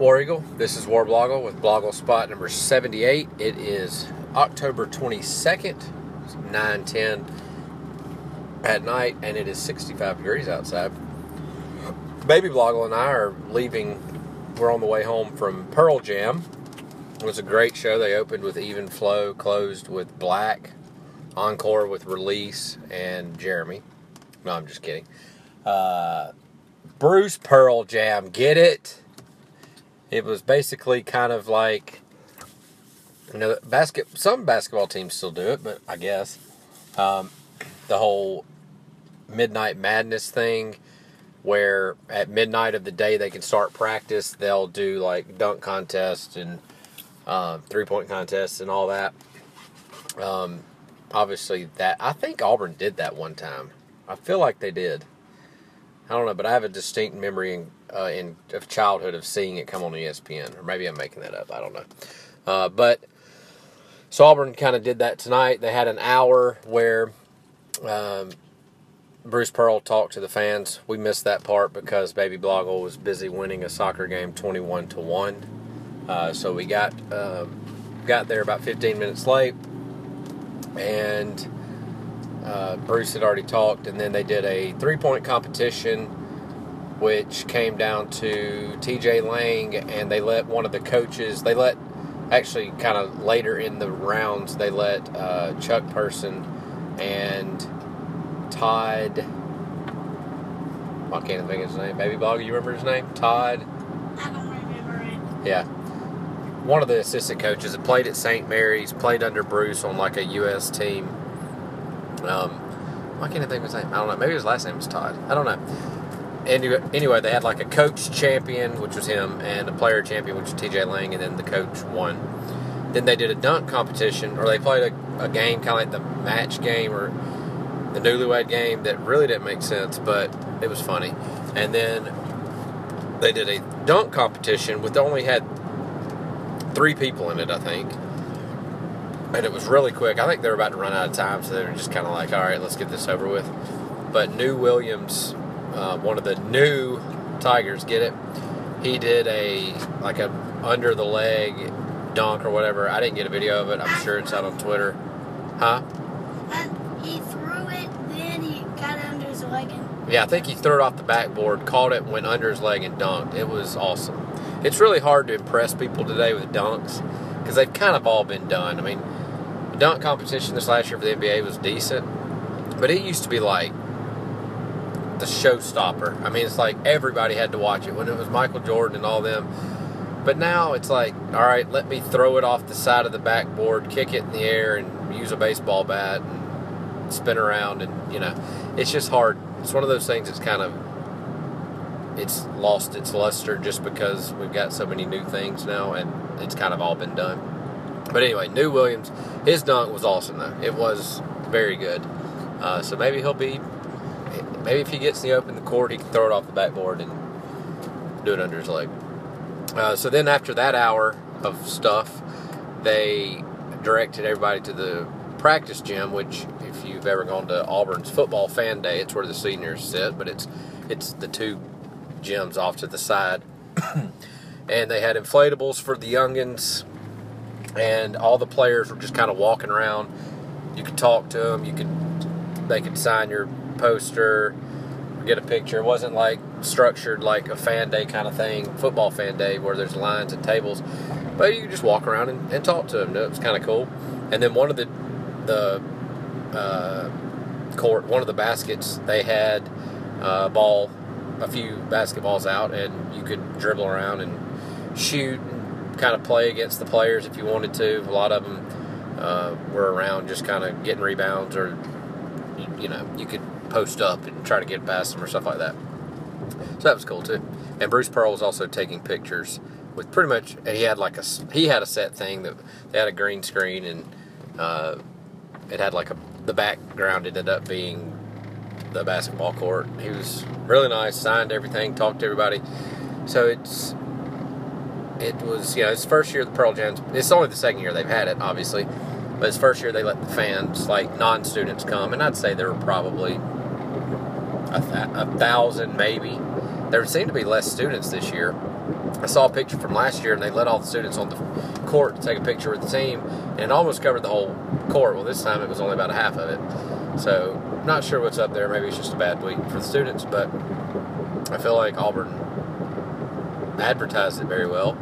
War Eagle. This is War Blogle with Blogle spot number 78. It is October 22nd, 9:10 at night, and it is 65 degrees outside. Baby Blogle and I are leaving. We're on the way home from Pearl Jam. It was a great show. They opened with Even Flow, closed with Black, encore with Release and Jeremy. No, I'm just kidding. Uh, Bruce Pearl Jam, get it? It was basically kind of like, you know, basket. Some basketball teams still do it, but I guess um, the whole midnight madness thing, where at midnight of the day they can start practice, they'll do like dunk contests and uh, three point contests and all that. Um, obviously, that I think Auburn did that one time. I feel like they did. I don't know, but I have a distinct memory in, uh, in of childhood of seeing it come on ESPN, or maybe I'm making that up. I don't know. Uh, but so Auburn kind of did that tonight. They had an hour where um, Bruce Pearl talked to the fans. We missed that part because Baby Blogle was busy winning a soccer game, twenty-one to one. Uh, so we got um, got there about 15 minutes late, and uh, Bruce had already talked, and then they did a three point competition, which came down to TJ Lang, and they let one of the coaches, they let actually kind of later in the rounds, they let uh, Chuck Person and Todd. I can't think of his name. Baby Bog, you remember his name? Todd. I don't remember it. Yeah. One of the assistant coaches that played at St. Mary's, played under Bruce on like a U.S. team. Um, why can't I think of his name? I don't know. Maybe his last name was Todd. I don't know. Anyway, anyway, they had like a coach champion, which was him, and a player champion, which was TJ Lang, and then the coach won. Then they did a dunk competition, or they played a, a game kind of like the match game or the newlywed game that really didn't make sense, but it was funny. And then they did a dunk competition with only had three people in it, I think. And it was really quick. I think they were about to run out of time, so they were just kind of like, all right, let's get this over with. But New Williams, uh, one of the new Tigers, get it? He did a, like a under the leg dunk or whatever. I didn't get a video of it. I'm sure it's out on Twitter. Huh? He threw it, then he got under his leg and Yeah, I think he threw it off the backboard, caught it, went under his leg, and dunked. It was awesome. It's really hard to impress people today with dunks because they've kind of all been done. I mean, the dunk competition this last year for the NBA was decent, but it used to be like the showstopper. I mean, it's like everybody had to watch it when it was Michael Jordan and all them. But now it's like, all right, let me throw it off the side of the backboard, kick it in the air, and use a baseball bat and spin around, and you know, it's just hard. It's one of those things. that's kind of it's lost its luster just because we've got so many new things now, and it's kind of all been done. But anyway, New Williams, his dunk was awesome though. It was very good. Uh, so maybe he'll be, maybe if he gets the open the court, he can throw it off the backboard and do it under his leg. Uh, so then after that hour of stuff, they directed everybody to the practice gym, which if you've ever gone to Auburn's football fan day, it's where the seniors sit, but it's it's the two gyms off to the side. and they had inflatables for the youngins, and all the players were just kind of walking around. You could talk to them. You could they could sign your poster, get a picture. It wasn't like structured like a fan day kind of thing, football fan day where there's lines and tables, but you just walk around and, and talk to them. It was kind of cool. And then one of the the uh, court, one of the baskets, they had a ball, a few basketballs out, and you could dribble around and shoot and kind of play against the players if you wanted to. A lot of them uh, were around just kind of getting rebounds, or you know, you could post up and try to get past them or stuff like that. So that was cool too. And Bruce Pearl was also taking pictures with pretty much. He had like a he had a set thing that they had a green screen and uh, it had like a the background ended up being the basketball court. He was really nice, signed everything, talked to everybody. So it's it was you know his first year the Pearl Jams. It's only the second year they've had it, obviously, but his first year they let the fans, like non-students, come, and I'd say there were probably a, th- a thousand maybe. There seemed to be less students this year, I saw a picture from last year, and they let all the students on the court to take a picture with the team, and it almost covered the whole court. Well, this time it was only about a half of it. So, not sure what's up there. Maybe it's just a bad week for the students, but I feel like Auburn advertised it very well.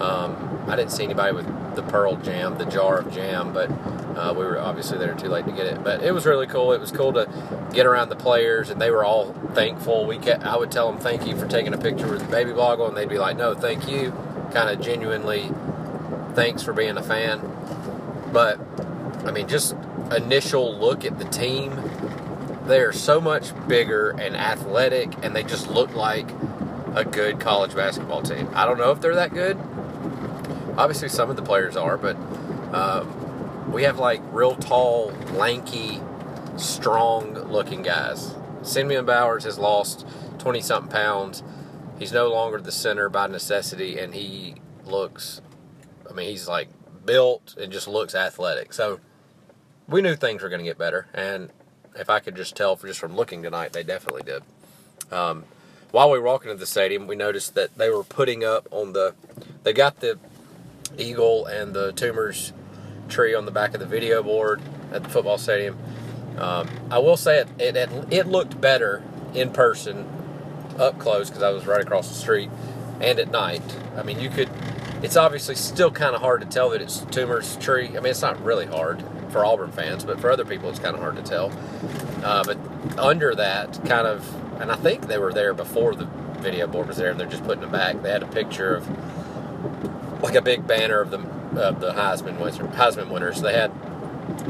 Um, I didn't see anybody with the Pearl Jam, the jar of jam, but uh, we were obviously there too late to get it. But it was really cool. It was cool to get around the players, and they were all thankful. We kept, I would tell them thank you for taking a picture with the Baby Blogle, and they'd be like, no, thank you. Kind of genuinely, thanks for being a fan. But I mean, just initial look at the team. They're so much bigger and athletic, and they just look like a good college basketball team. I don't know if they're that good. Obviously, some of the players are, but um, we have like real tall, lanky, strong looking guys. Cinmeon Bowers has lost 20 something pounds. He's no longer the center by necessity, and he looks, I mean, he's like built and just looks athletic. So we knew things were going to get better, and if I could just tell just from looking tonight, they definitely did. Um, while we were walking to the stadium, we noticed that they were putting up on the, they got the eagle and the Toomer's tree on the back of the video board at the football stadium. Um, I will say it, it, it, it looked better in person, up close, because I was right across the street, and at night. I mean, you could, it's obviously still kind of hard to tell that it's Toomer's tree. I mean, it's not really hard for Auburn fans, but for other people, it's kind of hard to tell. Uh, but under that, kind of, and I think they were there before the video board was there, and they're just putting it back. They had a picture of like a big banner of the of the Heisman Heisman winners. They had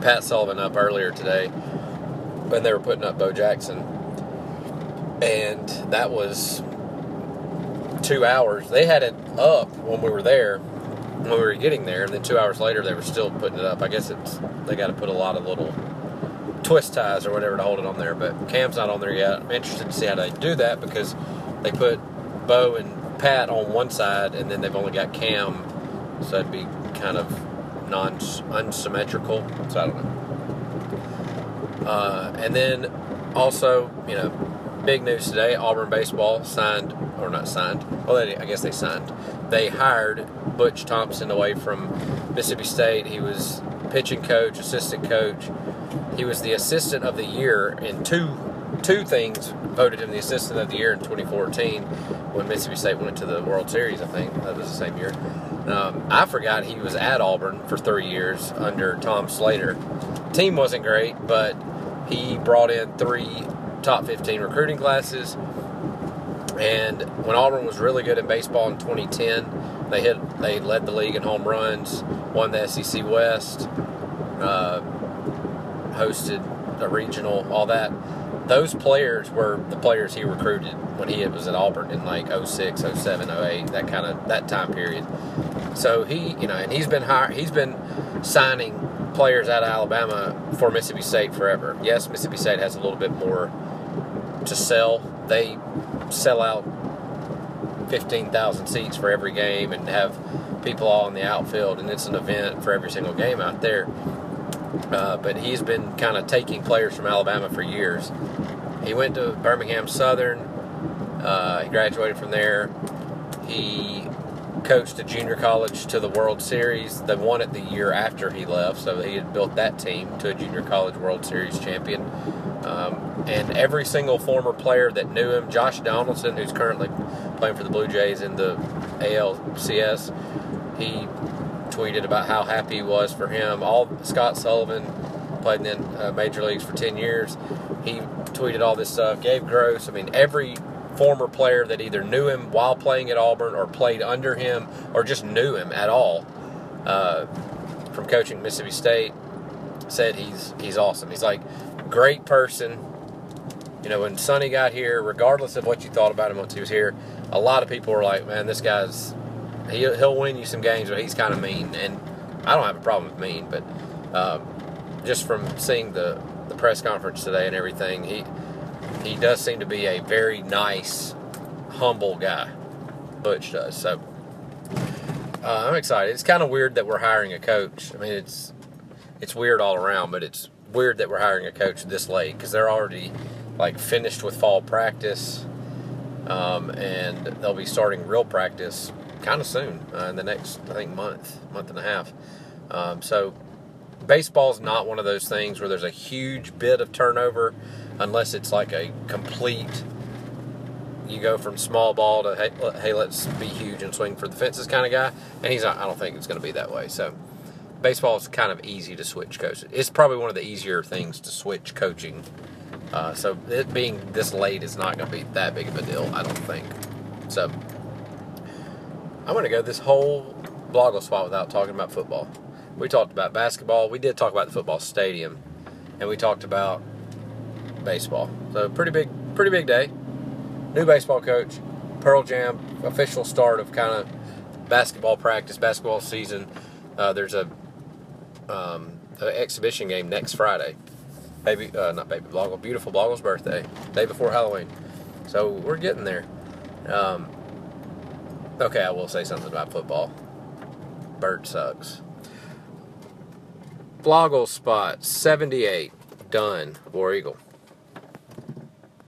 Pat Sullivan up earlier today, when they were putting up Bo Jackson, and that was two hours. They had it up when we were there, when we were getting there, and then two hours later they were still putting it up. I guess it's they got to put a lot of little twist ties or whatever to hold it on there. But Cam's not on there yet. I'm interested to see how they do that because they put Bo and Pat on one side, and then they've only got Cam, so it'd be kind of non unsymmetrical. So I don't know. Uh, and then also, you know, big news today: Auburn baseball signed, or not signed. Well, they, I guess they signed. They hired Butch Thompson away from Mississippi State. He was pitching coach, assistant coach. He was the assistant of the year in two two things. Voted him the assistant of the year in 2014 when Mississippi State went to the World Series. I think that was the same year. Um, I forgot he was at Auburn for three years under Tom Slater. Team wasn't great, but he brought in three top 15 recruiting classes. And when Auburn was really good in baseball in 2010, they hit they led the league in home runs, won the SEC West, uh, hosted a regional, all that. Those players were the players he recruited when he was at Auburn in like 06, 07, 08, that kind of that time period. So he, you know, and he's been hired, he's been signing players out of Alabama for Mississippi State forever. Yes, Mississippi State has a little bit more to sell. They sell out 15,000 seats for every game and have people all in the outfield, and it's an event for every single game out there. Uh, but he's been kind of taking players from Alabama for years. He went to Birmingham Southern. Uh, he graduated from there. He coached a junior college to the World Series. They won it the year after he left, so he had built that team to a junior college World Series champion. Um, and every single former player that knew him, Josh Donaldson, who's currently playing for the Blue Jays in the ALCS, he tweeted about how happy he was for him. All Scott Sullivan played in uh, major leagues for 10 years. He tweeted all this stuff. Gabe Gross, I mean, every former player that either knew him while playing at Auburn or played under him or just knew him at all uh, from coaching Mississippi State said he's he's awesome. He's like great person. You know, when Sunny got here, regardless of what you thought about him once he was here, a lot of people were like, "Man, this guy's he'll, he'll win you some games, but he's kind of mean." And I don't have a problem with mean, but um, just from seeing the the press conference today and everything, he he does seem to be a very nice, humble guy. Butch does. So uh, I'm excited. It's kind of weird that we're hiring a coach. I mean, it's it's weird all around, but it's weird that we're hiring a coach this late because they're already like finished with fall practice, um, and they'll be starting real practice kind of soon uh, in the next I think month, month and a half. Um, so baseball's not one of those things where there's a huge bit of turnover unless it's like a complete you go from small ball to hey, let's be huge and swing for the fences kind of guy and he's not, i don't think it's going to be that way. So baseball is kind of easy to switch coaches it's probably one of the easier things to switch coaching. Uh, so it being this late is not going to be that big of a deal i don't think. So i'm going to go this whole blogle spot without talking about football we talked about basketball we did talk about the football stadium and we talked about baseball so pretty big pretty big day new baseball coach, Pearl Jam, official start of kind of basketball practice, basketball season. Uh, there's a um, an exhibition game next Friday. Baby, uh, not baby Blogle, beautiful Blogle's birthday, day before Halloween. So we're getting there. Um, okay, I will say something about football. Bert sucks. Blogle spot 78 done. War Eagle.